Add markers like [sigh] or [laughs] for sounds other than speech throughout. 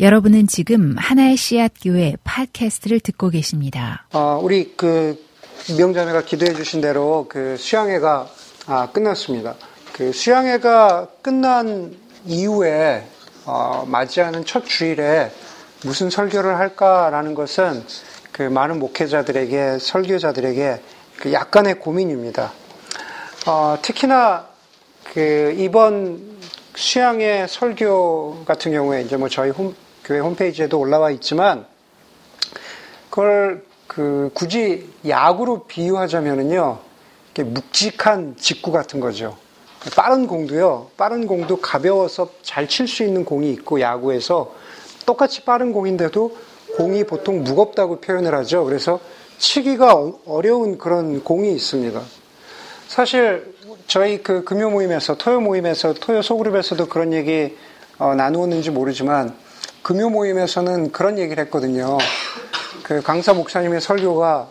여러분은 지금 하나의 씨앗 교회 팟캐스트를 듣고 계십니다. 어, 우리 그 명자매가 기도해 주신 대로 그 수양회가 아, 끝났습니다. 그 수양회가 끝난 이후에 어, 맞이하는 첫 주일에 무슨 설교를 할까라는 것은 그 많은 목회자들에게 설교자들에게 그 약간의 고민입니다. 어, 특히나 그 이번 수양의 설교 같은 경우에 이제 뭐 저희 홈, 교회 홈페이지에도 올라와 있지만 그걸 그 굳이 야구로 비유하자면은요 묵직한 직구 같은 거죠. 빠른 공도요. 빠른 공도 가벼워서 잘 칠 수 있는 공이 있고 야구에서 똑같이 빠른 공인데도 공이 보통 무겁다고 표현을 하죠. 그래서 치기가 어, 어려운 그런 공이 있습니다. 사실 저희 그 금요 모임에서 토요 모임에서 토요 소그룹에서도 그런 얘기 어, 나누었는지 모르지만 금요 모임에서는 그런 얘기를 했거든요. 그 강사 목사님의 설교가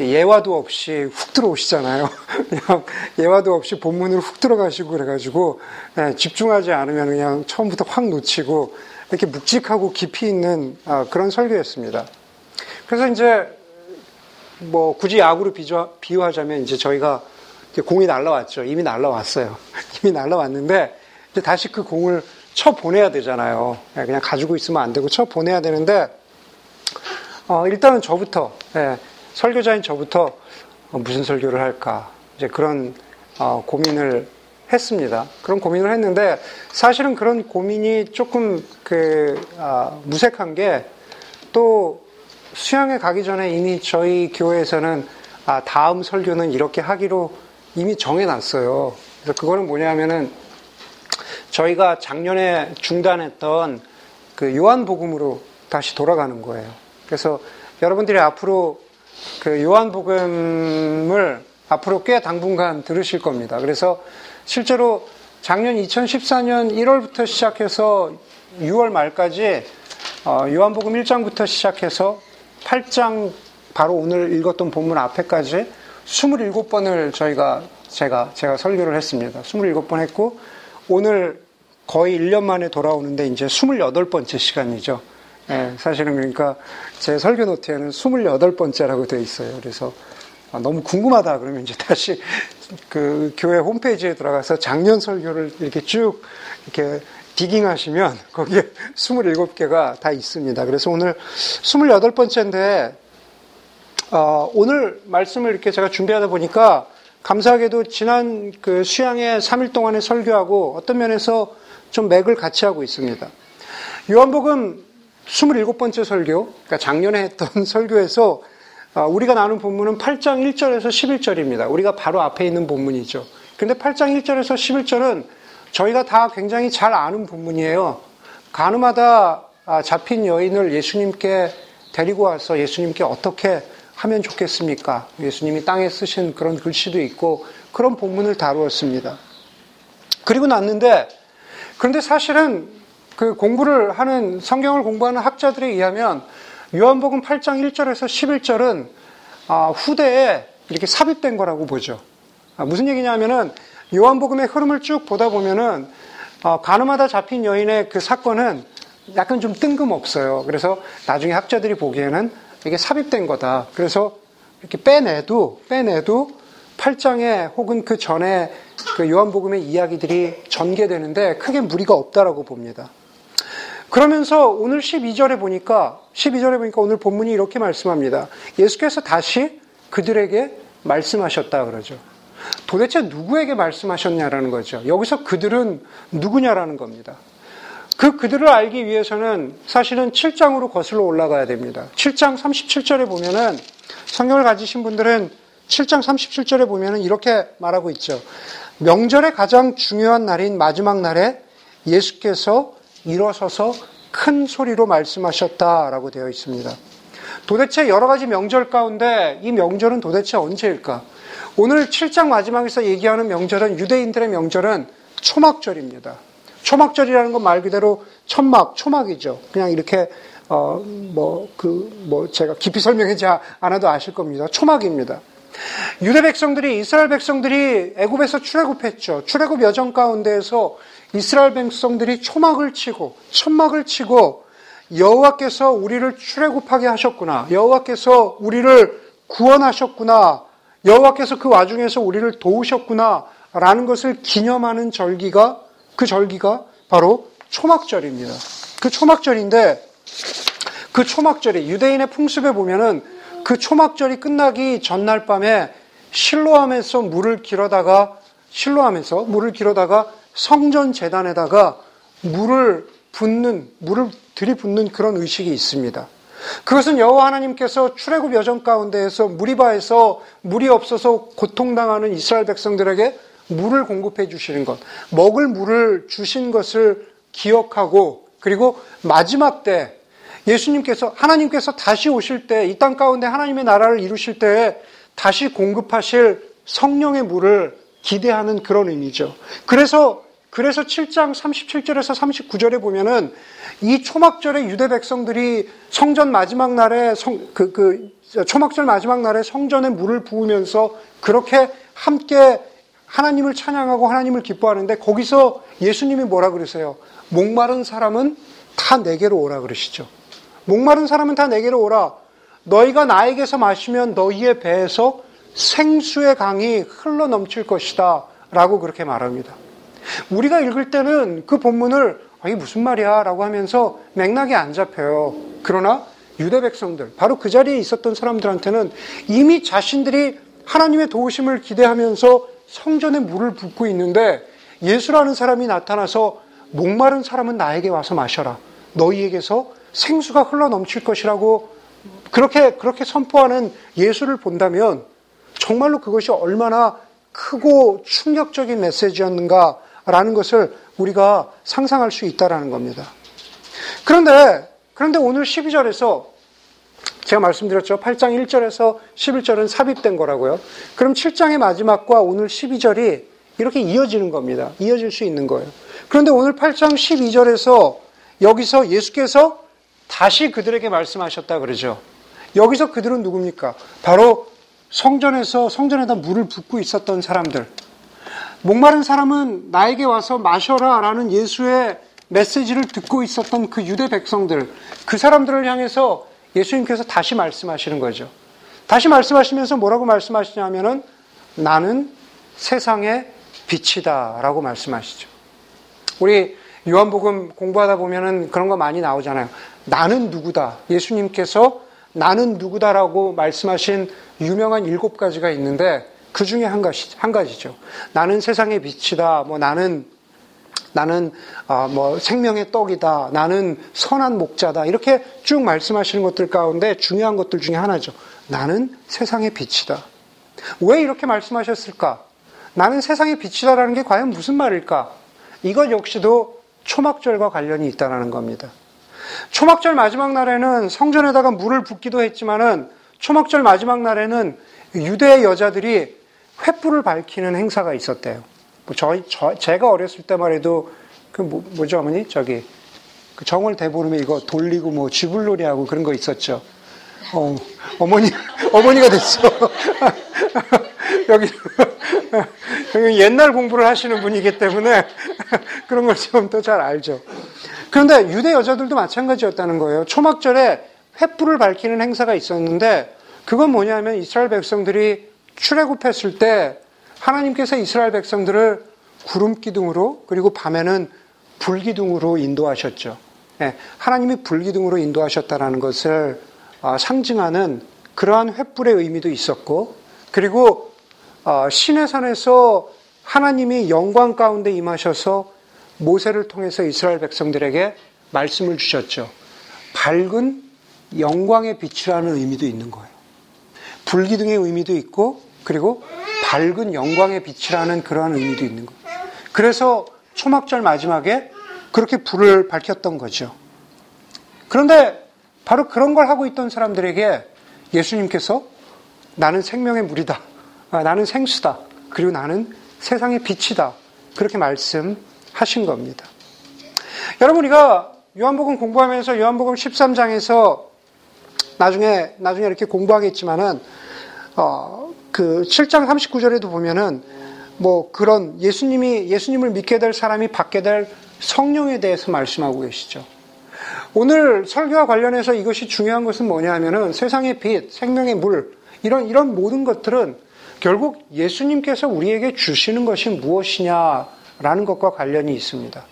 예화도 없이 훅 들어오시잖아요. [laughs] 그냥 예화도 없이 본문으로 훅 들어가시고 그래가지고 예, 집중하지 않으면 그냥 처음부터 확 놓치고 이렇게 묵직하고 깊이 있는 아, 그런 설교였습니다. 그래서 이제 뭐 굳이 야구로 비유하자면 이제 저희가 공이 날라왔죠. 이미 날라왔어요. [laughs] 이미 날라왔는데 이제 다시 그 공을 쳐 보내야 되잖아요. 예, 그냥 가지고 있으면 안 되고 쳐 보내야 되는데 어, 일단은 저부터 예, 설교자인 저부터 어, 무슨 설교를 할까 이제 그런 어, 고민을 했습니다. 그런 고민을 했는데 사실은 그런 고민이 조금 그 아, 무색한 게 또 수양에 가기 전에 이미 저희 교회에서는 아, 다음 설교는 이렇게 하기로 이미 정해놨어요. 그래서 그거는 뭐냐면은 저희가 작년에 중단했던 그 요한복음으로 다시 돌아가는 거예요. 그래서 여러분들이 앞으로 그 요한복음을 앞으로 꽤 당분간 들으실 겁니다. 그래서 실제로 작년 2014년 1월부터 시작해서 6월 말까지 어, 요한복음 1장부터 시작해서 8장 바로 오늘 읽었던 본문 앞에까지 27번을 저희가 제가 제가 설교를 했습니다. 27번 했고 오늘 거의 1년 만에 돌아오는데 이제 28번째 시간이죠. 예, 사실은 그러니까 제 설교 노트에는 28번째라고 되어 있어요. 그래서 아, 너무 궁금하다 그러면 이제 다시 그 교회 홈페이지에 들어가서 작년 설교를 이렇게 쭉 이렇게 디깅 하시면 거기에 27개가 다 있습니다. 그래서 오늘 28번째인데 어, 오늘 말씀을 이렇게 제가 준비하다 보니까 감사하게도 지난 그 수양의 3일 동안에 설교하고 어떤 면에서 좀 맥을 같이 하고 있습니다. 요한복음 27번째 설교, 그러니까 작년에 했던 [laughs] 설교에서 아, 우리가 나눈 본문은 8장 1절에서 11절입니다. 우리가 바로 앞에 있는 본문이죠. 근데 8장 1절에서 11절은 저희가 다 굉장히 잘 아는 본문이에요. 가늠하다 아, 잡힌 여인을 예수님께 데리고 와서 예수님께 어떻게 하면 좋겠습니까? 예수님이 땅에 쓰신 그런 글씨도 있고 그런 본문을 다루었습니다. 그리고 났는데 그런데 사실은 그 공부를 하는 성경을 공부하는 학자들에 의하면 요한복음 8장 1절에서 11절은 아, 후대에 이렇게 삽입된 거라고 보죠. 아, 무슨 얘기냐면은 요한복음의 흐름을 쭉 보다 보면은 어, 가늠하다 잡힌 여인의 그 사건은 약간 좀 뜬금없어요. 그래서 나중에 학자들이 보기에는 이게 삽입된 거다. 그래서 이렇게 빼내도 빼내도 8장에 혹은 그 전에 그 요한복음의 이야기들이 전개되는데 크게 무리가 없다라고 봅니다. 그러면서 오늘 12절에 보니까 12절에 보니까 오늘 본문이 이렇게 말씀합니다. 예수께서 다시 그들에게 말씀하셨다 그러죠. 도대체 누구에게 말씀하셨냐라는 거죠. 여기서 그들은 누구냐라는 겁니다. 그 그들을 알기 위해서는 사실은 7장으로 거슬러 올라가야 됩니다. 7장 37절에 보면은 성경을 가지신 분들은 7장 37절에 보면은 이렇게 말하고 있죠. 명절의 가장 중요한 날인 마지막 날에 예수께서 일어서서 큰 소리로 말씀하셨다라고 되어 있습니다. 도대체 여러 가지 명절 가운데 이 명절은 도대체 언제일까? 오늘 7장 마지막에서 얘기하는 명절은 유대인들의 명절은 초막절입니다. 초막절이라는 건 말 그대로 천막, 초막이죠. 그냥 이렇게 어 뭐 그, 뭐 제가 깊이 설명하지 않아도 아실 겁니다. 초막입니다. 유대 백성들이 이스라엘 백성들이 애굽에서 출애굽했죠. 출애굽 여정 가운데에서 이스라엘 백성들이 초막을 치고 천막을 치고 여호와께서 우리를 출애굽하게 하셨구나. 여호와께서 우리를 구원하셨구나. 여호와께서 그 와중에서 우리를 도우셨구나. 라는 것을 기념하는 절기가 그 절기가 바로 초막절입니다. 그 초막절인데 그 초막절이 유대인의 풍습에 보면은 그 초막절이 끝나기 전날 밤에 실로함에서 물을 길어다가 실로함에서 물을 길어다가 성전 재단에다가 물을 붓는 물을 들이붓는 그런 의식이 있습니다. 그것은 여호와 하나님께서 출애굽 여정 가운데에서 무리바에서 물이 없어서 고통당하는 이스라엘 백성들에게 물을 공급해 주시는 것, 먹을 물을 주신 것을 기억하고 그리고 마지막 때 예수님께서 하나님께서 다시 오실 때 이 땅 가운데 하나님의 나라를 이루실 때에 다시 공급하실 성령의 물을 기대하는 그런 의미죠. 그래서 그래서 7장 37절에서 39절에 보면은 이 초막절에 유대 백성들이 성전 마지막 날에 성, 그, 그, 초막절 마지막 날에 성전에 물을 부으면서 그렇게 함께 하나님을 찬양하고 하나님을 기뻐하는데 거기서 예수님이 뭐라 그러세요? 목마른 사람은 다 내게로 오라 그러시죠. 목마른 사람은 다 내게로 오라. 너희가 나에게서 마시면 너희의 배에서 생수의 강이 흘러 넘칠 것이다. 라고 그렇게 말합니다. 우리가 읽을 때는 그 본문을 아, 이게 무슨 말이야? 라고 하면서 맥락이 안 잡혀요. 그러나 유대 백성들, 바로 그 자리에 있었던 사람들한테는 이미 자신들이 하나님의 도우심을 기대하면서 성전에 물을 붓고 있는데 예수라는 사람이 나타나서 목마른 사람은 나에게 와서 마셔라. 너희에게서 생수가 흘러 넘칠 것이라고 그렇게 그렇게 선포하는 예수를 본다면 정말로 그것이 얼마나 크고 충격적인 메시지였는가라는 것을 우리가 상상할 수 있다라는 겁니다. 그런데 그런데 오늘 12절에서 제가 말씀드렸죠. 8장 1절에서 11절은 삽입된 거라고요. 그럼 7장의 마지막과 오늘 12절이 이렇게 이어지는 겁니다. 이어질 수 있는 거예요. 그런데 오늘 8장 12절에서 여기서 예수께서 다시 그들에게 말씀하셨다 그러죠. 여기서 그들은 누굽니까? 바로 성전에서 성전에다 물을 붓고 있었던 사람들. 목마른 사람은 나에게 와서 마셔라 라는 예수의 메시지를 듣고 있었던 그 유대 백성들, 그 사람들을 향해서 예수님께서 다시 말씀하시는 거죠. 다시 말씀하시면서 뭐라고 말씀하시냐면은 나는 세상의 빛이다 라고 말씀하시죠. 우리 요한복음 공부하다 보면은 그런 거 많이 나오잖아요. 나는 누구다. 예수님께서 나는 누구다라고 말씀하신 유명한 일곱 가지가 있는데 그 중에 한 가지 한 가지죠. 나는 세상의 빛이다. 뭐 나는 나는 어, 뭐 생명의 떡이다. 나는 선한 목자다. 이렇게 쭉 말씀하시는 것들 가운데 중요한 것들 중에 하나죠. 나는 세상의 빛이다. 왜 이렇게 말씀하셨을까? 나는 세상의 빛이다라는 게 과연 무슨 말일까? 이것 역시도 초막절과 관련이 있다는 겁니다. 초막절 마지막 날에는 성전에다가 물을 붓기도 했지만은 초막절 마지막 날에는 유대 여자들이 횃불을 밝히는 행사가 있었대요. 뭐 저, 저, 제가 어렸을 때만 해도 그 뭐, 죠 어머니 저기 그 정월 대보름에 이거 돌리고 뭐 쥐불놀이하고 그런 거 있었죠. 어, 어머니 [laughs] 어머니가 됐어. [laughs] 여기 옛날 공부를 하시는 분이기 때문에 [laughs] 그런 걸 좀 더 잘 알죠. 그런데 유대 여자들도 마찬가지였다는 거예요. 초막절에 횃불을 밝히는 행사가 있었는데 그건 뭐냐면 이스라엘 백성들이 출애굽했을 때 하나님께서 이스라엘 백성들을 구름 기둥으로 그리고 밤에는 불 기둥으로 인도하셨죠. 네, 하나님이 불 기둥으로 인도하셨다라는 것을 어, 상징하는 그러한 횃불의 의미도 있었고 그리고 어, 신의 산에서 하나님이 영광 가운데 임하셔서 모세를 통해서 이스라엘 백성들에게 말씀을 주셨죠. 밝은 영광의 빛이라는 의미도 있는 거예요. 불기둥의 의미도 있고 그리고 밝은 영광의 빛이라는 그러한 의미도 있는 거예요. 그래서 초막절 마지막에 그렇게 불을 밝혔던 거죠. 그런데 바로 그런 걸 하고 있던 사람들에게 예수님께서 나는 생명의 물이다. 아, 나는 생수다. 그리고 나는 세상의 빛이다. 그렇게 말씀하신 겁니다. 여러분, 우리가 요한복음 공부하면서 요한복음 13장에서 나중에, 나중에 이렇게 공부하겠지만은, 어, 그 7장 39절에도 보면은 뭐 그런 예수님이, 예수님을 믿게 될 사람이 받게 될 성령에 대해서 말씀하고 계시죠. 오늘 설교와 관련해서 이것이 중요한 것은 뭐냐 하면은 세상의 빛, 생명의 물, 이런, 이런 모든 것들은 결국 예수님께서 우리에게 주시는 것이 무엇이냐라는 것과 관련이 있습니다.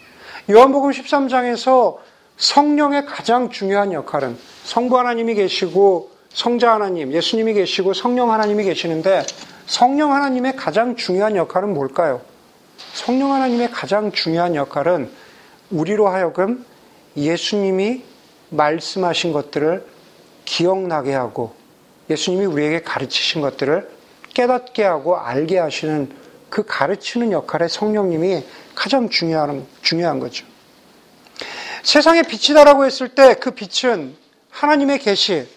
요한복음 13장에서 성령의 가장 중요한 역할은 성부 하나님이 계시고 성자 하나님, 예수님이 계시고 성령 하나님이 계시는데 성령 하나님의 가장 중요한 역할은 뭘까요? 성령 하나님의 가장 중요한 역할은 우리로 하여금 예수님이 말씀하신 것들을 기억나게 하고 예수님이 우리에게 가르치신 것들을 깨닫게 하고 알게 하시는 그 가르치는 역할의 성령님이 가장 중요한, 중요한 거죠. 세상의 빛이다라고 했을 때 그 빛은 하나님의 계시,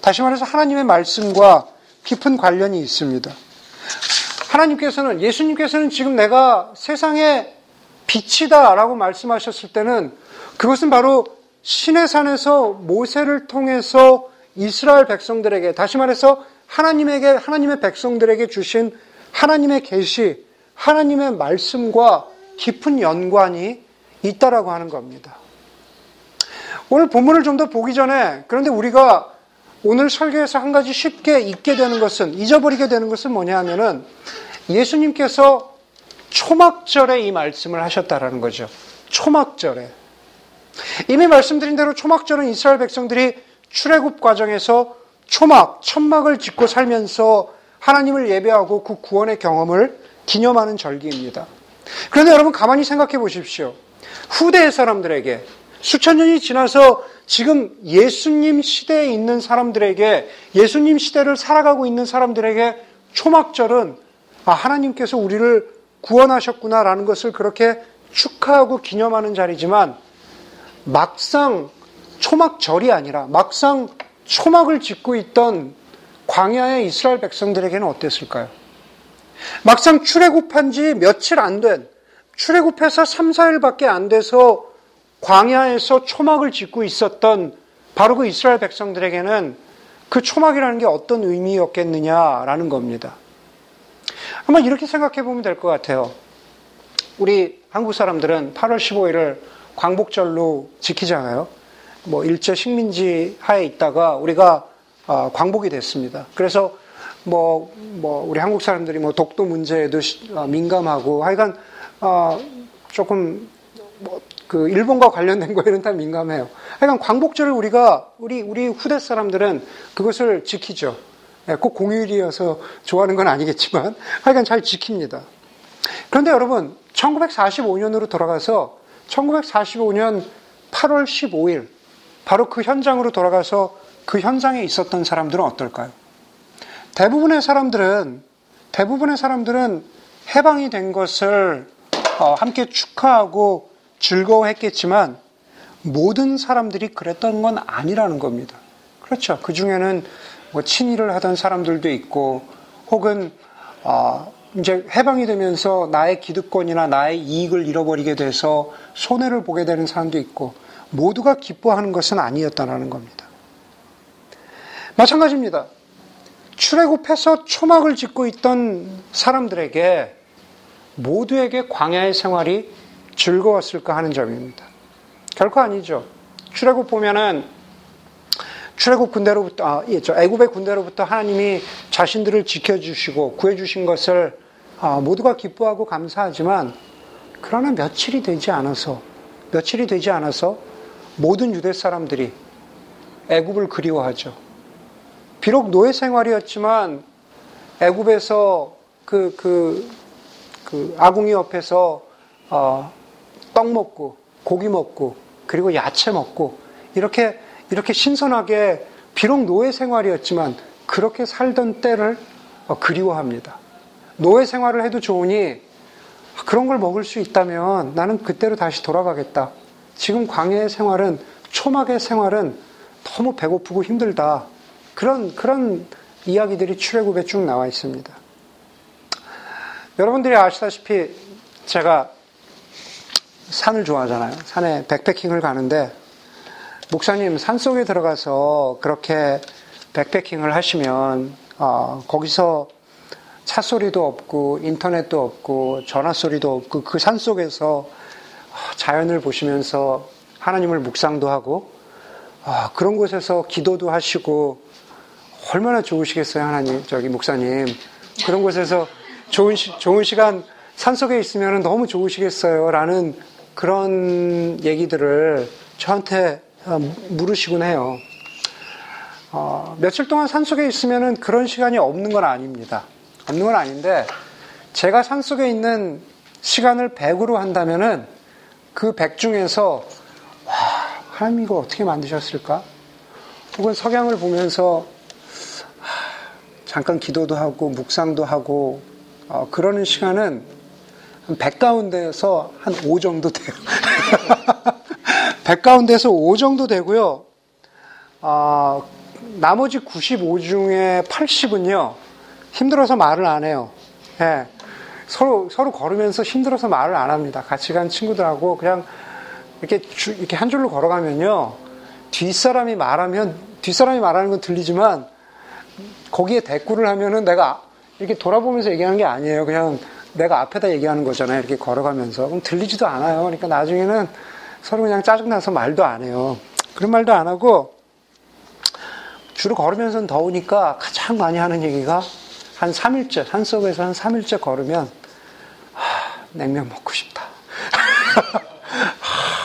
다시 말해서 하나님의 말씀과 깊은 관련이 있습니다. 하나님께서는, 예수님께서는 지금 내가 세상의 빛이다라고 말씀하셨을 때는 그것은 바로 신의 산에서 모세를 통해서 이스라엘 백성들에게, 다시 말해서 하나님에게, 하나님의 백성들에게 주신 하나님의 계시, 하나님의 말씀과 깊은 연관이 있다라고 하는 겁니다. 오늘 본문을 좀 더 보기 전에, 그런데 우리가 오늘 설교에서 한 가지 쉽게 잊게 되는 것은, 잊어버리게 되는 것은 뭐냐 하면은 예수님께서 초막절에 이 말씀을 하셨다라는 거죠. 초막절에. 이미 말씀드린 대로 초막절은 이스라엘 백성들이 출애굽 과정에서 초막, 천막을 짓고 살면서 하나님을 예배하고 그 구원의 경험을 기념하는 절기입니다. 그런데 여러분 가만히 생각해 보십시오. 후대의 사람들에게 수천 년이 지나서 지금 예수님 시대에 있는 사람들에게 예수님 시대를 살아가고 있는 사람들에게 초막절은 아, 하나님께서 우리를 구원하셨구나라는 것을 그렇게 축하하고 기념하는 자리지만 막상 초막절이 아니라 막상 초막을 짓고 있던 광야의 이스라엘 백성들에게는 어땠을까요? 막상 출애굽한 지 며칠 안 된, 출애굽해서 3, 4일밖에 안 돼서 광야에서 초막을 짓고 있었던 바로 그 이스라엘 백성들에게는 그 초막이라는 게 어떤 의미였겠느냐라는 겁니다. 한번 이렇게 생각해 보면 될 것 같아요. 우리 한국 사람들은 8월 15일을 광복절로 지키잖아요. 뭐 일제 식민지 하에 있다가 우리가 어, 광복이 됐습니다. 그래서 뭐, 뭐, 우리 한국 사람들이 뭐 독도 문제에도 어, 민감하고 하여간, 어, 조금, 뭐, 그, 일본과 관련된 [laughs] 거에는 다 민감해요. 하여간 광복절을 우리가, 우리, 우리 후대 사람들은 그것을 지키죠. 예, 꼭 공휴일이어서 좋아하는 건 아니겠지만, [laughs] 하여간 잘 지킵니다. 그런데 여러분, 1945년으로 돌아가서 1945년 8월 15일, 바로 그 현장으로 돌아가서 그 현장에 있었던 사람들은 어떨까요? 대부분의 사람들은, 대부분의 사람들은 해방이 된 것을 어, 함께 축하하고 즐거워했겠지만 모든 사람들이 그랬던 건 아니라는 겁니다. 그렇죠. 그 중에는 뭐 친일을 하던 사람들도 있고 혹은 어, 이제 해방이 되면서 나의 기득권이나 나의 이익을 잃어버리게 돼서 손해를 보게 되는 사람도 있고 모두가 기뻐하는 것은 아니었다는 겁니다. 마찬가지입니다. 출애굽해서 초막을 짓고 있던 사람들에게 모두에게 광야의 생활이 즐거웠을까 하는 점입니다. 결코 아니죠. 출애굽 보면은 출애굽 군대로부터 아, 예, 저 애굽의 군대로부터 하나님이 자신들을 지켜주시고 구해주신 것을 아, 모두가 기뻐하고 감사하지만 그러나 며칠이 되지 않아서 며칠이 되지 않아서 모든 유대 사람들이 애굽을 그리워하죠. 비록 노예 생활이었지만 애굽에서 그, 그, 그 아궁이 옆에서 어, 떡 먹고 고기 먹고 그리고 야채 먹고 이렇게 이렇게 신선하게 비록 노예 생활이었지만 그렇게 살던 때를 어, 그리워합니다. 노예 생활을 해도 좋으니 그런 걸 먹을 수 있다면 나는 그때로 다시 돌아가겠다. 지금 광야의 생활은 초막의 생활은 너무 배고프고 힘들다. 그런 그런 이야기들이 출애굽에 쭉 나와 있습니다. 여러분들이 아시다시피 제가 산을 좋아하잖아요. 산에 백패킹을 가는데 목사님 산 속에 들어가서 그렇게 백패킹을 하시면 어, 거기서 차 소리도 없고 인터넷도 없고 전화 소리도 없고 그 산 속에서 자연을 보시면서 하나님을 묵상도 하고 아, 그런 곳에서 기도도 하시고 얼마나 좋으시겠어요, 하나님, 저기 목사님. 그런 곳에서 좋은, 시, 좋은 시간 산 속에 있으면 너무 좋으시겠어요. 라는 그런 얘기들을 저한테 어, 물으시곤 해요. 어, 며칠 동안 산 속에 있으면 그런 시간이 없는 건 아닙니다. 없는 건 아닌데, 제가 산 속에 있는 시간을 100으로 한다면은 그100 중에서, 와, 하나님 이거 어떻게 만드셨을까? 혹은 석양을 보면서 잠깐 기도도 하고 묵상도 하고 어, 그러는 시간은 한 100 가운데서 한 5 정도 돼요. 100 가운데서 5 정도 되고요. 어, 나머지 95 중에 80은요, 힘들어서 말을 안 해요. 예. 서로, 서로 걸으면서 힘들어서 말을 안 합니다. 같이 간 친구들하고 그냥 이렇게, 주, 이렇게 한 줄로 걸어가면요, 뒷사람이 말하면, 뒷사람이 말하는 건 들리지만, 거기에 대꾸를 하면은 내가 이렇게 돌아보면서 얘기하는 게 아니에요. 그냥 내가 앞에다 얘기하는 거잖아요. 이렇게 걸어가면서. 그럼 들리지도 않아요. 그러니까 나중에는 서로 그냥 짜증나서 말도 안 해요. 그런 말도 안 하고 주로 걸으면서 더우니까 가장 많이 하는 얘기가 한 3일째, 산 속에서 한 3일째 걸으면 하, 냉면 먹고 싶다. 하,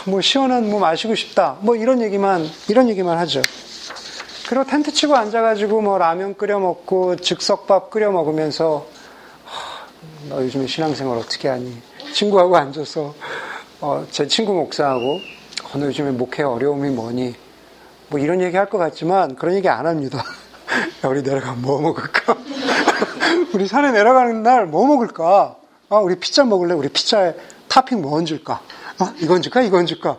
[laughs] 뭐 시원한 뭐 마시고 싶다. 뭐 이런 얘기만 이런 얘기만 하죠. 그리고 텐트 치고 앉아가지고 뭐 라면 끓여 먹고 즉석밥 끓여 먹으면서 너 요즘에 신앙생활 어떻게 하니? 친구하고 앉아서 어, 제 친구 목사하고 어, 너 요즘에 목회 어려움이 뭐니? 뭐 이런 얘기 할 것 같지만 그런 얘기 안 합니다. 야, [laughs] 우리 내려가면 뭐 먹을까? [laughs] 우리 산에 내려가는 날 뭐 먹을까? 아, 우리 피자 먹을래? 우리 피자에 타핑 뭐 얹을까? 아, 이건 줄까? 이건 줄까?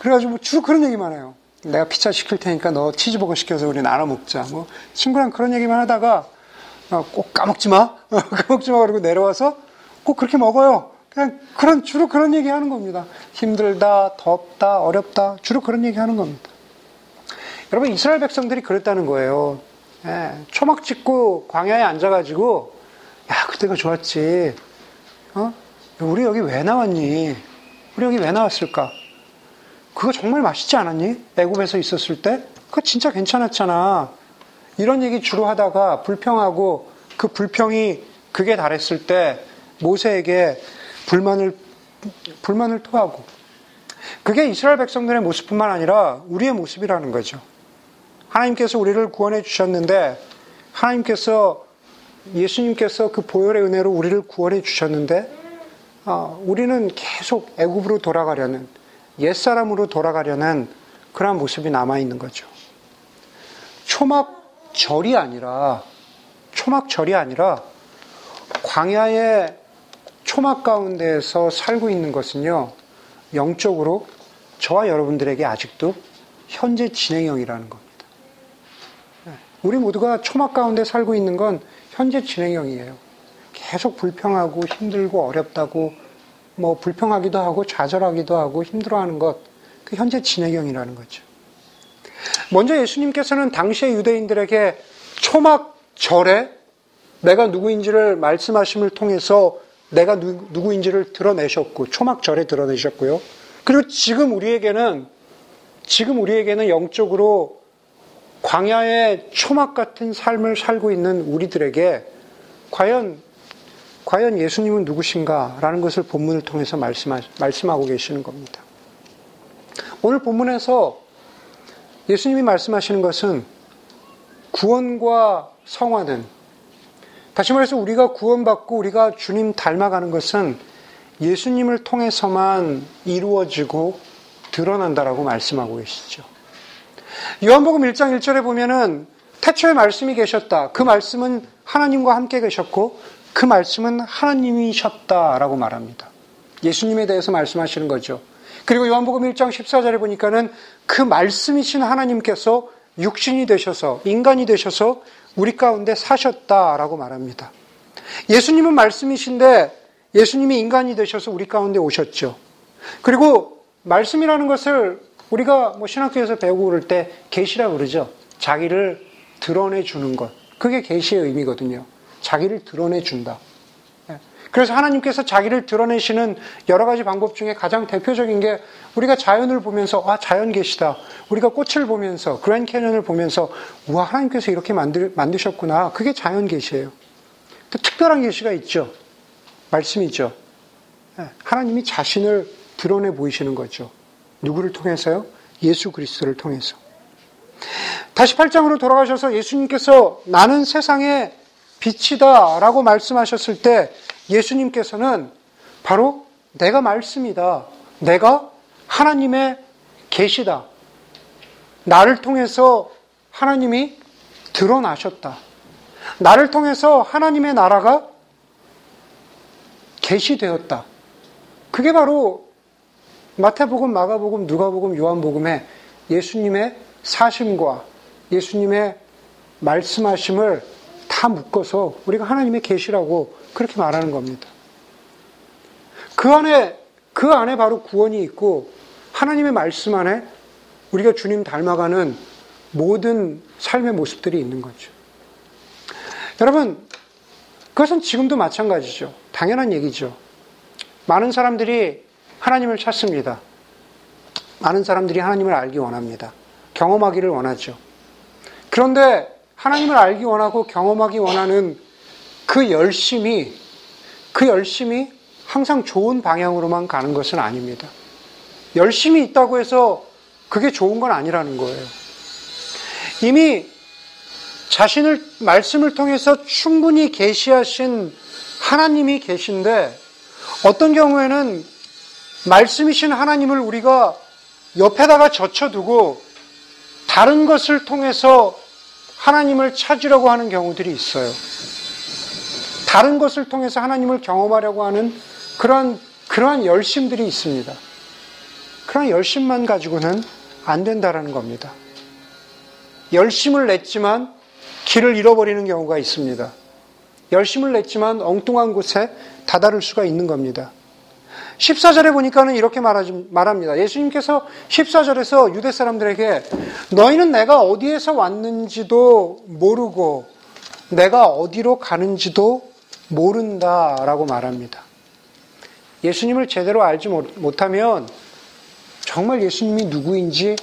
그래가지고 뭐 주로 그런 얘기만 해요. 내가 피자 시킬 테니까 너 치즈버거 시켜서 우리 나눠 먹자. 뭐 친구랑 그런 얘기만 하다가 어, 꼭 까먹지 마. [laughs] 까먹지 마. 그리고 내려와서 꼭 그렇게 먹어요. 그냥 그런 주로 그런 얘기 하는 겁니다. 힘들다, 덥다, 어렵다. 주로 그런 얘기 하는 겁니다. 여러분 이스라엘 백성들이 그랬다는 거예요. 예, 초막 찍고 광야에 앉아가지고 야 그때가 좋았지. 어? 우리 여기 왜 나왔니? 우리 여기 왜 나왔을까? 그거 정말 맛있지 않았니? 애굽에서 있었을 때? 그거 진짜 괜찮았잖아. 이런 얘기 주로 하다가 불평하고 그 불평이 극에 달했을 때 모세에게 불만을 불만을 토하고 그게 이스라엘 백성들의 모습뿐만 아니라 우리의 모습이라는 거죠. 하나님께서 우리를 구원해 주셨는데 하나님께서 예수님께서 그 보혈의 은혜로 우리를 구원해 주셨는데 어, 우리는 계속 애굽으로 돌아가려는 옛사람으로 돌아가려는 그러한 모습이 남아 있는 거죠. 초막절이 아니라, 초막절이 아니라, 광야의 초막 가운데에서 살고 있는 것은요, 영적으로 저와 여러분들에게 아직도 현재 진행형이라는 겁니다. 네. 우리 모두가 초막 가운데 살고 있는 건 현재 진행형이에요. 계속 불평하고 힘들고 어렵다고 뭐 불평하기도 하고 좌절하기도 하고 힘들어하는 것, 그 현재 진행형이라는 거죠. 먼저 예수님께서는 당시의 유대인들에게 초막 절에 내가 누구인지를 말씀하심을 통해서 내가 누, 누구인지를 드러내셨고 초막 절에 드러내셨고요. 그리고 지금 우리에게는 지금 우리에게는 영적으로 광야의 초막 같은 삶을 살고 있는 우리들에게 과연 과연 예수님은 누구신가? 라는 것을 본문을 통해서 말씀하, 말씀하고 계시는 겁니다. 오늘 본문에서 예수님이 말씀하시는 것은 구원과 성화는 다시 말해서 우리가 구원받고 우리가 주님 닮아가는 것은 예수님을 통해서만 이루어지고 드러난다라고 말씀하고 계시죠. 요한복음 1장 1절에 보면은 태초에 말씀이 계셨다. 그 말씀은 하나님과 함께 계셨고 그 말씀은 하나님이셨다라고 말합니다. 예수님에 대해서 말씀하시는 거죠. 그리고 요한복음 1장 14절에 보니까는 그 말씀이신 하나님께서 육신이 되셔서 인간이 되셔서 우리 가운데 사셨다라고 말합니다. 예수님은 말씀이신데 예수님이 인간이 되셔서 우리 가운데 오셨죠. 그리고 말씀이라는 것을 우리가 뭐 신학교에서 배우고 그럴 때 계시라 그러죠. 자기를 드러내 주는 것. 그게 계시의 의미거든요. 자기를 드러내 준다. 예. 그래서 하나님께서 자기를 드러내시는 여러 가지 방법 중에 가장 대표적인 게 우리가 자연을 보면서 아 자연 계시다. 우리가 꽃을 보면서 그랜 캐년을 보면서 와 하나님께서 이렇게 만들, 만드셨구나. 그게 자연 계시예요. 또 특별한 계시가 있죠. 말씀이죠. 예, 하나님이 자신을 드러내 보이시는 거죠. 누구를 통해서요? 예수 그리스도를 통해서. 다시 8장으로 돌아가셔서 예수님께서 나는 세상의 빛이다 라고 말씀하셨을 때 예수님께서는 바로 내가 말씀이다. 내가 하나님의 계시다. 나를 통해서 하나님이 드러나셨다. 나를 통해서 하나님의 나라가 계시되었다. 그게 바로 마태복음, 마가복음, 누가복음, 요한복음의 예수님의 사심과 예수님의 말씀하심을 다 묶어서 우리가 하나님의 계시라고 그렇게 말하는 겁니다. 그 안에 그 안에 바로 구원이 있고 하나님의 말씀 안에 우리가 주님 닮아가는 모든 삶의 모습들이 있는 거죠. 여러분, 그것은 지금도 마찬가지죠. 당연한 얘기죠. 많은 사람들이 하나님을 찾습니다. 많은 사람들이 하나님을 알기 원합니다. 경험하기를 원하죠. 그런데 하나님을 알기 원하고 경험하기 원하는 그 열심이, 그 열심이 항상 좋은 방향으로만 가는 것은 아닙니다. 열심히 있다고 해서 그게 좋은 건 아니라는 거예요. 이미 자신을 말씀을 통해서 충분히 계시하신 하나님이 계신데 어떤 경우에는 말씀이신 하나님을 우리가 옆에다가 젖혀두고 다른 것을 통해서 하나님을 찾으려고 하는 경우들이 있어요. 다른 것을 통해서 하나님을 경험하려고 하는 그러한, 그러한 열심들이 있습니다. 그러한 열심만 가지고는 안 된다라는 겁니다. 열심을 냈지만 길을 잃어버리는 경우가 있습니다. 열심을 냈지만 엉뚱한 곳에 다다를 수가 있는 겁니다. 14절에 보니까는 이렇게 말합니다. 예수님께서 14절에서 유대 사람들에게 너희는 내가 어디에서 왔는지도 모르고 내가 어디로 가는지도 모른다라고 말합니다. 예수님을 제대로 알지 못하면 정말 예수님이 누구인지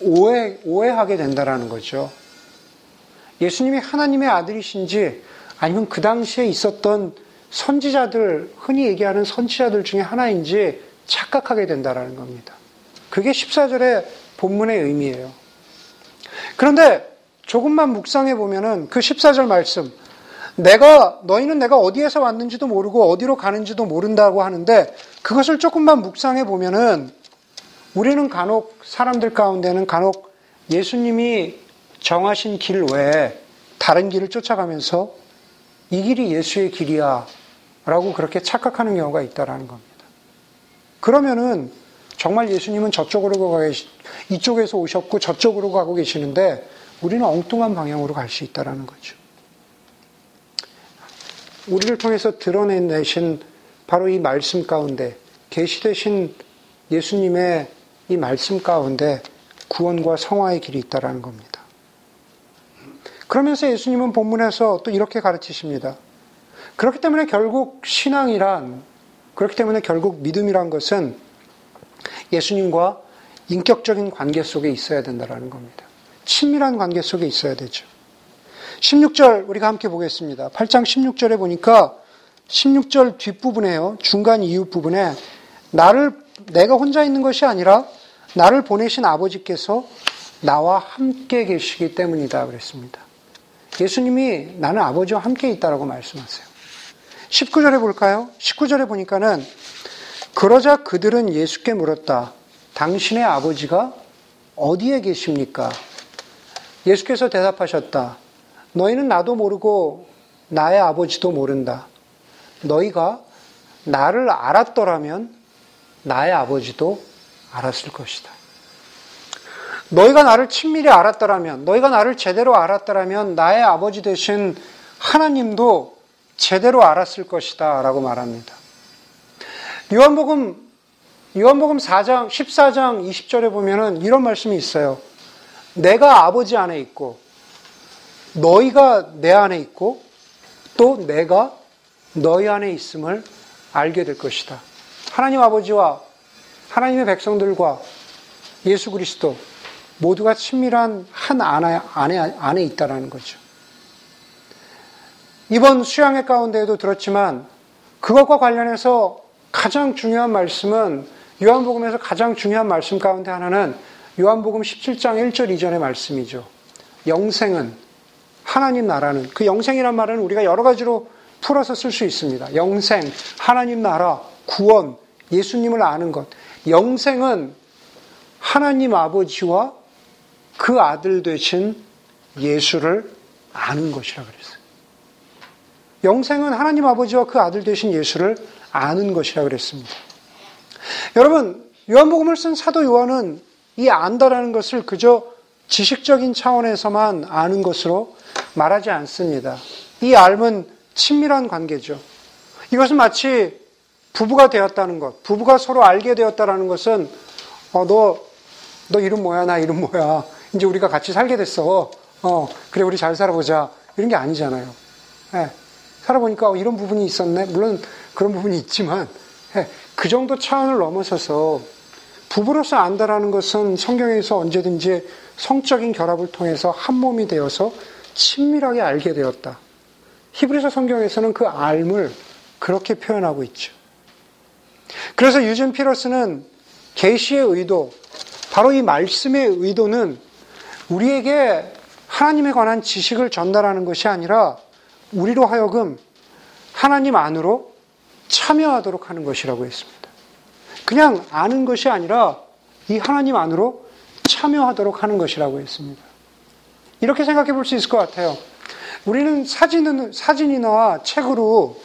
오해, 오해하게 된다라는 거죠. 예수님이 하나님의 아들이신지 아니면 그 당시에 있었던 선지자들, 흔히 얘기하는 선지자들 중에 하나인지 착각하게 된다라는 겁니다. 그게 14절의 본문의 의미예요. 그런데 조금만 묵상해 보면은 그 14절 말씀, 내가, 너희는 내가 어디에서 왔는지도 모르고 어디로 가는지도 모른다고 하는데 그것을 조금만 묵상해 보면은 우리는 간혹 사람들 가운데는 간혹 예수님이 정하신 길 외에 다른 길을 쫓아가면서 이 길이 예수의 길이야 라고 그렇게 착각하는 경우가 있다라는 겁니다. 그러면은 정말 예수님은 저쪽으로 가 계시, 이쪽에서 오셨고 저쪽으로 가고 계시는데 우리는 엉뚱한 방향으로 갈 수 있다라는 거죠. 우리를 통해서 드러내신 바로 이 말씀 가운데 계시되신 예수님의 이 말씀 가운데 구원과 성화의 길이 있다라는 겁니다. 그러면서 예수님은 본문에서 또 이렇게 가르치십니다. 그렇기 때문에 결국 신앙이란, 그렇기 때문에 결국 믿음이란 것은 예수님과 인격적인 관계 속에 있어야 된다는 겁니다. 친밀한 관계 속에 있어야 되죠. 16절 우리가 함께 보겠습니다. 8장 16절에 보니까 16절 뒷부분에요. 중간 이후 부분에 나를 내가 혼자 있는 것이 아니라 나를 보내신 아버지께서 나와 함께 계시기 때문이다 그랬습니다. 예수님이 나는 아버지와 함께 있다라고 말씀하세요. 19절에 볼까요? 19절에 보니까는 그러자 그들은 예수께 물었다. 당신의 아버지가 어디에 계십니까? 예수께서 대답하셨다. 너희는 나도 모르고 나의 아버지도 모른다. 너희가 나를 알았더라면 나의 아버지도 알았을 것이다. 너희가 나를 친밀히 알았더라면, 너희가 나를 제대로 알았더라면 나의 아버지 대신 하나님도 제대로 알았을 것이다. 라고 말합니다. 요한복음, 요한복음 4장, 14장 20절에 보면은 이런 말씀이 있어요. 내가 아버지 안에 있고, 너희가 내 안에 있고, 또 내가 너희 안에 있음을 알게 될 것이다. 하나님 아버지와 하나님의 백성들과 예수 그리스도 모두가 친밀한 한 안에, 안에, 안에 있다라는 거죠. 이번 수양회 가운데에도 들었지만 그것과 관련해서 가장 중요한 말씀은 요한복음에서 가장 중요한 말씀 가운데 하나는 요한복음 17장 1절 이전의 말씀이죠. 영생은 하나님 나라는 그 영생이란 말은 우리가 여러 가지로 풀어서 쓸 수 있습니다. 영생, 하나님 나라, 구원, 예수님을 아는 것. 영생은 하나님 아버지와 그 아들 되신 예수를 아는 것이라 그랬어요. 영생은 하나님 아버지와 그 아들 되신 예수를 아는 것이라 그랬습니다. 여러분, 요한복음을 쓴 사도 요한은 이 안다라는 것을 그저 지식적인 차원에서만 아는 것으로 말하지 않습니다. 이 알은 친밀한 관계죠. 이것은 마치 부부가 되었다는 것, 부부가 서로 알게 되었다는 것은 어, 너, 너 이름 뭐야, 나 이름 뭐야. 이제 우리가 같이 살게 됐어. 어, 그래, 우리 잘 살아보자. 이런 게 아니잖아요. 예, 살아보니까 어, 이런 부분이 있었네. 물론 그런 부분이 있지만, 예, 그 정도 차원을 넘어서서 부부로서 안다라는 것은 성경에서 언제든지 성적인 결합을 통해서 한 몸이 되어서 친밀하게 알게 되었다. 히브리서 성경에서는 그 알을 그렇게 표현하고 있죠. 그래서 유진 피러스는 계시의 의도, 바로 이 말씀의 의도는 우리에게 하나님에 관한 지식을 전달하는 것이 아니라 우리로 하여금 하나님 안으로 참여하도록 하는 것이라고 했습니다. 그냥 아는 것이 아니라 이 하나님 안으로 참여하도록 하는 것이라고 했습니다. 이렇게 생각해 볼 수 있을 것 같아요. 우리는 사진은, 사진이나 책으로,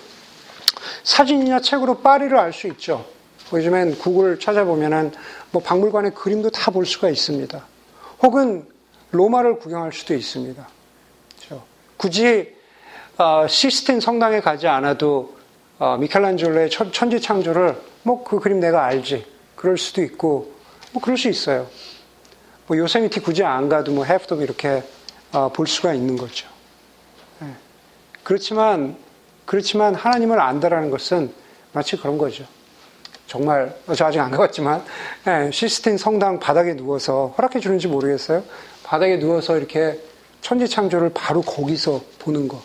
사진이나 책으로 파리를 알 수 있죠. 요즘엔 구글 찾아보면은 뭐 박물관의 그림도 다 볼 수가 있습니다. 혹은 로마를 구경할 수도 있습니다. 그렇죠? 굳이 어, 시스틴 성당에 가지 않아도 어, 미켈란젤로의 천지 창조를 뭐 그 그림 내가 알지 그럴 수도 있고 뭐 그럴 수 있어요. 뭐 요세미티 굳이 안 가도 뭐 해프도 이렇게 어, 볼 수가 있는 거죠. 네. 그렇지만 그렇지만 하나님을 안다라는 것은 마치 그런 거죠. 정말 저 아직 안 가봤지만 네, 시스틴 성당 바닥에 누워서 허락해 주는지 모르겠어요. 바닥에 누워서 이렇게 천지창조를 바로 거기서 보는 거.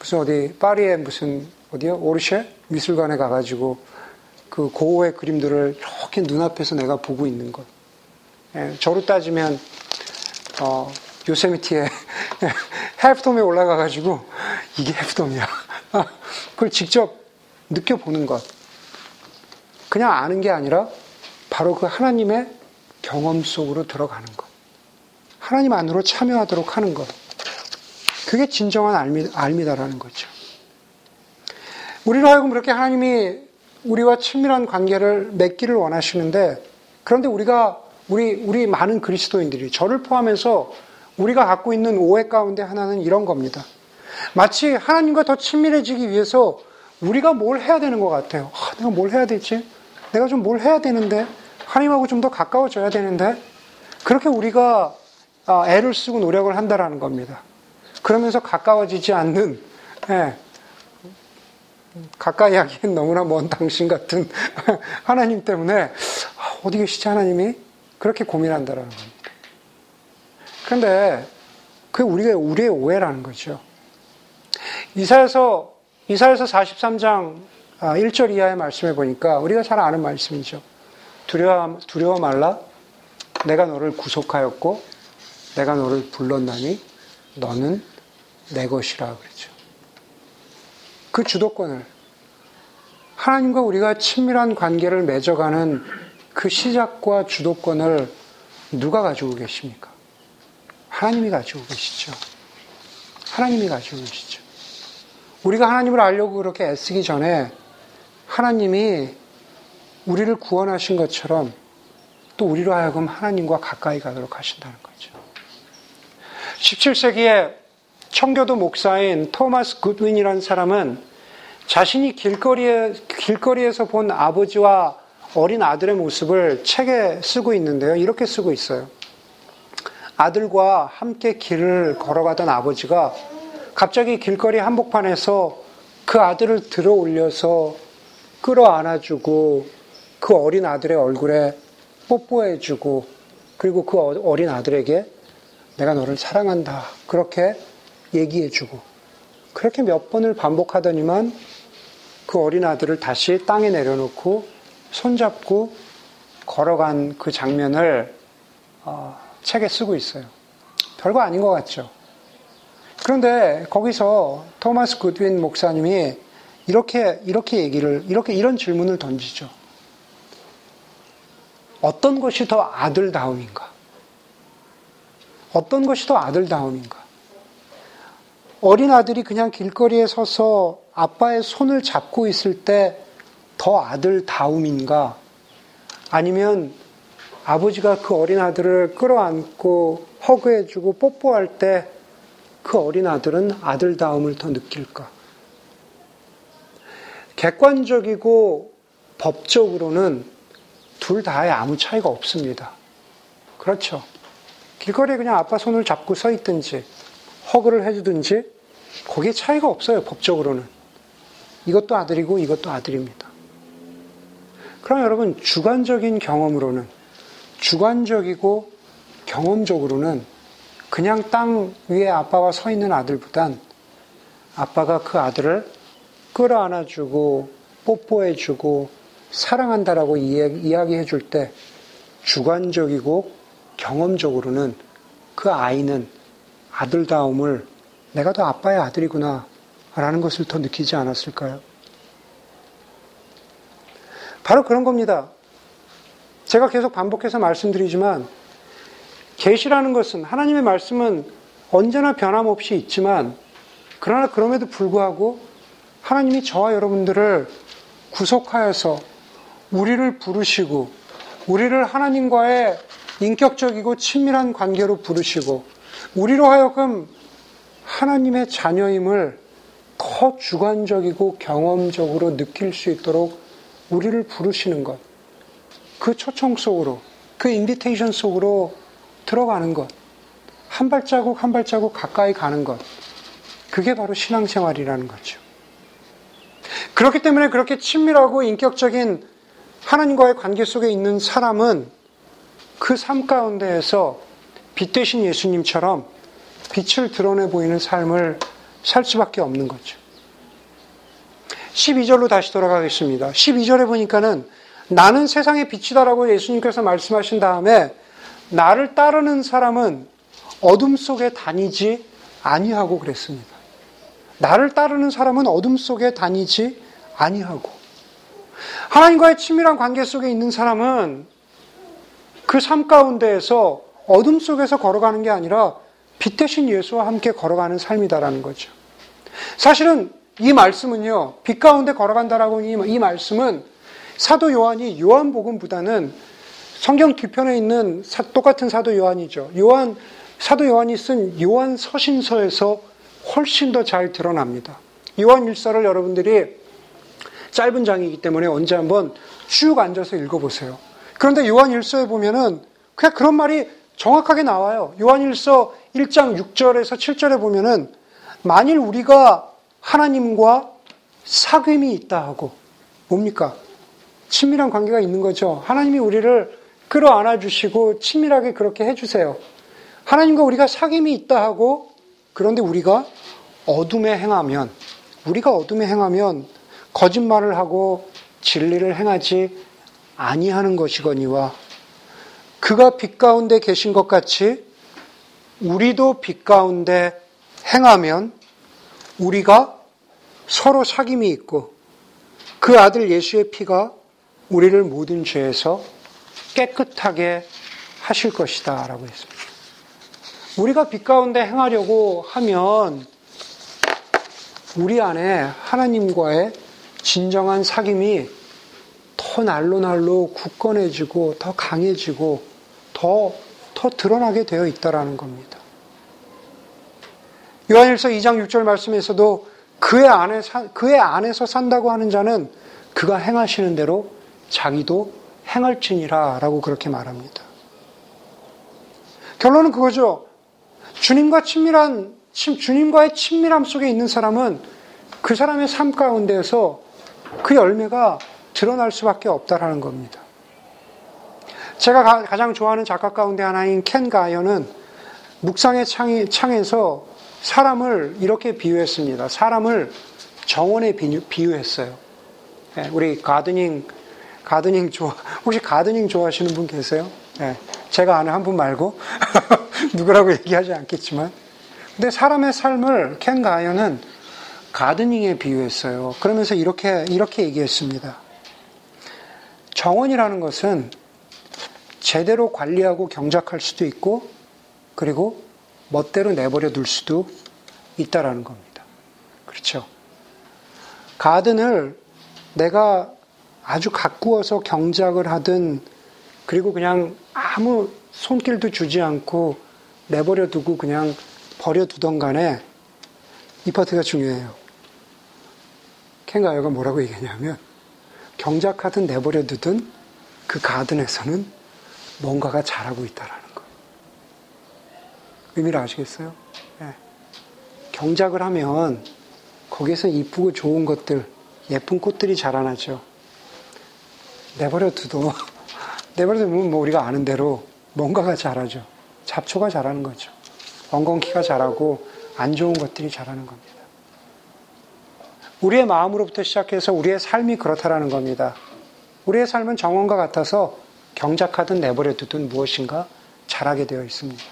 무슨 어디 파리에 무슨 어디요 오르쉐 미술관에 가가지고 그 고흐의 그림들을 이렇게 눈앞에서 내가 보고 있는 것. 예, 저로 따지면 어, 요세미티에 [laughs] 해프돔에 올라가가지고 이게 해프돔이야. [laughs] 그걸 직접 느껴보는 것. 그냥 아는 게 아니라 바로 그 하나님의 경험 속으로 들어가는 것. 하나님 안으로 참여하도록 하는 것. 그게 진정한 알미, 알미다라는 거죠. 우리로 하여금 그렇게 하나님이 우리와 친밀한 관계를 맺기를 원하시는데 그런데 우리가 우리 우리 많은 그리스도인들이 저를 포함해서 우리가 갖고 있는 오해 가운데 하나는 이런 겁니다. 마치 하나님과 더 친밀해지기 위해서 우리가 뭘 해야 되는 것 같아요. 아, 내가 뭘 해야 되지? 내가 좀 뭘 해야 되는데 하나님하고 좀 더 가까워져야 되는데 그렇게 우리가 아, 애를 쓰고 노력을 한다라는 겁니다. 그러면서 가까워지지 않는 예, 가까이 하기엔 너무나 먼 당신 같은 [laughs] 하나님 때문에 아, 어디 계시지 하나님이 그렇게 고민한다라는 겁니다. 그런데 그게 우리가 우리의 오해라는 거죠. 이사에서 이사에서 43장 1절 이하의 말씀에 보니까 우리가 잘 아는 말씀이죠. 두려워 두려워 말라. 내가 너를 구속하였고 내가 너를 불렀나니 너는 내 것이라 그랬죠. 그 주도권을 하나님과 우리가 친밀한 관계를 맺어가는 그 시작과 주도권을 누가 가지고 계십니까? 하나님이 가지고 계시죠. 하나님이 가지고 계시죠. 우리가 하나님을 알려고 그렇게 애쓰기 전에 하나님이 우리를 구원하신 것처럼 또 우리로 하여금 하나님과 가까이 가도록 하신다는 거죠. 17세기에 청교도 목사인 토마스 굿윈이라는 사람은 자신이 길거리에, 길거리에서 본 아버지와 어린 아들의 모습을 책에 쓰고 있는데요. 이렇게 쓰고 있어요. 아들과 함께 길을 걸어가던 아버지가 갑자기 길거리 한복판에서 그 아들을 들어 올려서 끌어 안아주고 그 어린 아들의 얼굴에 뽀뽀해주고 그리고 그 어린 아들에게 내가 너를 사랑한다. 그렇게 얘기해주고 그렇게 몇 번을 반복하더니만 그 어린 아들을 다시 땅에 내려놓고 손잡고 걸어간 그 장면을 어, 책에 쓰고 있어요. 별거 아닌 것 같죠. 그런데 거기서 토마스 구드윈 목사님이 이렇게 이렇게 얘기를 이렇게 이런 질문을 던지죠. 어떤 것이 더 아들다움인가? 어떤 것이 더 아들다움인가? 어린 아들이 그냥 길거리에 서서 아빠의 손을 잡고 있을 때 더 아들다움인가? 아니면 아버지가 그 어린 아들을 끌어안고 허그해주고 뽀뽀할 때 그 어린 아들은 아들다움을 더 느낄까? 객관적이고 법적으로는 둘 다에 아무 차이가 없습니다. 그렇죠. 길거리에 그냥 아빠 손을 잡고 서 있든지, 허그를 해주든지, 거기에 차이가 없어요, 법적으로는. 이것도 아들이고 이것도 아들입니다. 그럼 여러분, 주관적인 경험으로는, 주관적이고 경험적으로는 그냥 땅 위에 아빠가 서 있는 아들보단 아빠가 그 아들을 끌어안아주고 뽀뽀해주고 사랑한다라고 이야기해 줄 때 주관적이고 경험적으로는 그 아이는 아들다움을 내가 더 아빠의 아들이구나 라는 것을 더 느끼지 않았을까요? 바로 그런 겁니다. 제가 계속 반복해서 말씀드리지만 계시라는 것은 하나님의 말씀은 언제나 변함없이 있지만 그러나 그럼에도 불구하고 하나님이 저와 여러분들을 구속하여서 우리를 부르시고 우리를 하나님과의 인격적이고 친밀한 관계로 부르시고 우리로 하여금 하나님의 자녀임을 더 주관적이고 경험적으로 느낄 수 있도록 우리를 부르시는 것. 그 초청 속으로, 그 인비테이션 속으로 들어가는 것. 한 발자국 한 발자국 가까이 가는 것. 그게 바로 신앙생활이라는 거죠. 그렇기 때문에 그렇게 친밀하고 인격적인 하나님과의 관계 속에 있는 사람은 그 삶 가운데에서 빛 대신 예수님처럼 빛을 드러내 보이는 삶을 살 수밖에 없는 거죠. 12절로 다시 돌아가겠습니다. 12절에 보니까는 나는 세상의 빛이다라고 예수님께서 말씀하신 다음에 나를 따르는 사람은 어둠 속에 다니지 아니하고 그랬습니다. 나를 따르는 사람은 어둠 속에 다니지 아니하고 하나님과의 친밀한 관계 속에 있는 사람은 그 삶 가운데에서 어둠 속에서 걸어가는 게 아니라 빛 대신 예수와 함께 걸어가는 삶이다라는 거죠. 사실은 이 말씀은요, 빛 가운데 걸어간다라고 이 말씀은 사도 요한이 요한복음보다는 성경 뒤편에 있는 똑같은 사도 요한이죠. 요한, 사도 요한이 쓴 요한 서신서에서 훨씬 더 잘 드러납니다. 요한 일서를 여러분들이 짧은 장이기 때문에 언제 한번 쭉 앉아서 읽어보세요. 그런데 요한 일서에 보면은 그냥 그런 말이 정확하게 나와요. 요한 일서 1장 6절에서 7절에 보면은 만일 우리가 하나님과 사귐이 있다 하고 뭡니까? 친밀한 관계가 있는 거죠. 하나님이 우리를 끌어안아 주시고 친밀하게 그렇게 해 주세요. 하나님과 우리가 사귐이 있다 하고 그런데 우리가 어둠에 행하면 우리가 어둠에 행하면 거짓말을 하고 진리를 행하지 아니하는 것이거니와 그가 빛 가운데 계신 것 같이 우리도 빛 가운데 행하면 우리가 서로 사귐이 있고 그 아들 예수의 피가 우리를 모든 죄에서 깨끗하게 하실 것이다 라고 했습니다. 우리가 빛 가운데 행하려고 하면 우리 안에 하나님과의 진정한 사귐이 더 날로 날로 굳건해지고 더 강해지고 더, 더 드러나게 되어 있다라는 겁니다. 요한일서 2장 6절 말씀에서도 그의 안에 그의 안에서 산다고 하는 자는 그가 행하시는 대로 자기도 행할지니라라고 그렇게 말합니다. 결론은 그거죠. 주님과 친밀한 주님과의 친밀함 속에 있는 사람은 그 사람의 삶 가운데에서 그 열매가 드러날 수밖에 없다라는 겁니다. 제가 가장 좋아하는 작가 가운데 하나인 켄 가이어는 묵상의 창에서 사람을 이렇게 비유했습니다. 사람을 정원에 비유 했어요. 예, 우리 가드닝, 가드닝 좋아, [laughs] 혹시 가드닝 좋아하시는 분 계세요? 네, 제가 아는 한 분 말고, [laughs] 누구라고 얘기하지 않겠지만. 근데 사람의 삶을 켄 가이어는 가드닝에 비유했어요. 그러면서 이렇게, 이렇게 얘기했습니다. 정원이라는 것은 제대로 관리하고 경작할 수도 있고, 그리고 멋대로 내버려 둘 수도 있다라는 겁니다. 그렇죠. 가든을 내가 아주 가꾸어서 경작을 하든, 그리고 그냥 아무 손길도 주지 않고 내버려 두고 그냥 버려 두던 간에 이 파트가 중요해요. 켄가요가 뭐라고 얘기하냐면 경작하든 내버려 두든 그 가든에서는 뭔가가 자라고 있다라는 거. 의미를 아시겠어요? 네. 경작을 하면 거기에서 이쁘고 좋은 것들, 예쁜 꽃들이 자라나죠. 내버려 두도 [laughs] 내버려 두면 뭐 우리가 아는 대로 뭔가가 자라죠. 잡초가 자라는 거죠. 엉겅퀴가 자라고 안 좋은 것들이 자라는 겁니다. 우리의 마음으로부터 시작해서 우리의 삶이 그렇다라는 겁니다. 우리의 삶은 정원과 같아서 경작하든 내버려 두든 무엇인가 자라게 되어 있습니다.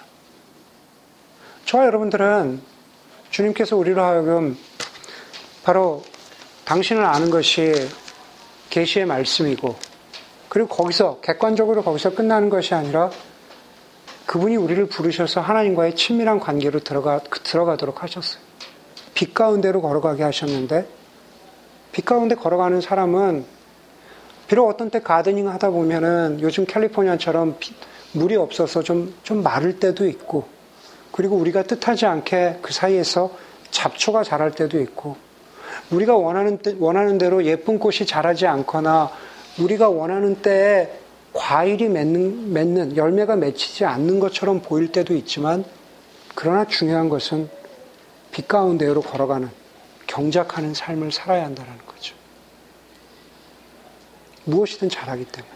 저와 여러분들은 주님께서 우리로 하여금 바로 당신을 아는 것이 계시의 말씀이고 그리고 거기서 객관적으로 거기서 끝나는 것이 아니라 그분이 우리를 부르셔서 하나님과의 친밀한 관계로 들어가 들어가도록 하셨어요. 빛 가운데로 걸어가게 하셨는데 빛 가운데 걸어가는 사람은 비록 어떤 때 가드닝 하다 보면은 요즘 캘리포니아처럼 물이 없어서 좀, 좀 마를 때도 있고, 그리고 우리가 뜻하지 않게 그 사이에서 잡초가 자랄 때도 있고, 우리가 원하는, 원하는 대로 예쁜 꽃이 자라지 않거나, 우리가 원하는 때에 과일이 맺는, 맺는, 열매가 맺히지 않는 것처럼 보일 때도 있지만, 그러나 중요한 것은 빛 가운데로 걸어가는 경작하는 삶을 살아야 한다는 거죠. 무엇이든 잘하기 때문에.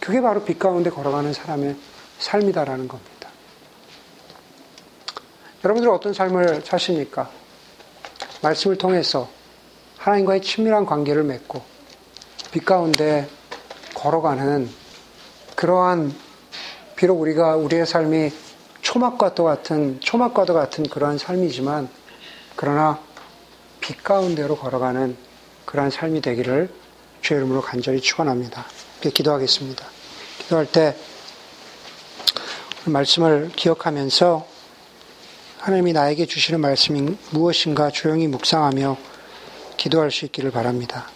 그게 바로 빛 가운데 걸어가는 사람의 삶이다라는 겁니다. 여러분들 어떤 삶을 사십니까? 말씀을 통해서 하나님과의 친밀한 관계를 맺고 빛 가운데 걸어가는 그러한 비록 우리가 우리의 삶이 초막과도 같은 초막과도 같은 그러한 삶이지만 그러나 빛 가운데로 걸어가는 그러한 삶이 되기를 주의 이름으로 간절히 축원합니다. 기도하겠습니다. 기도할 때 말씀을 기억하면서 하나님이 나에게 주시는 말씀이 무엇인가 조용히 묵상하며 기도할 수 있기를 바랍니다.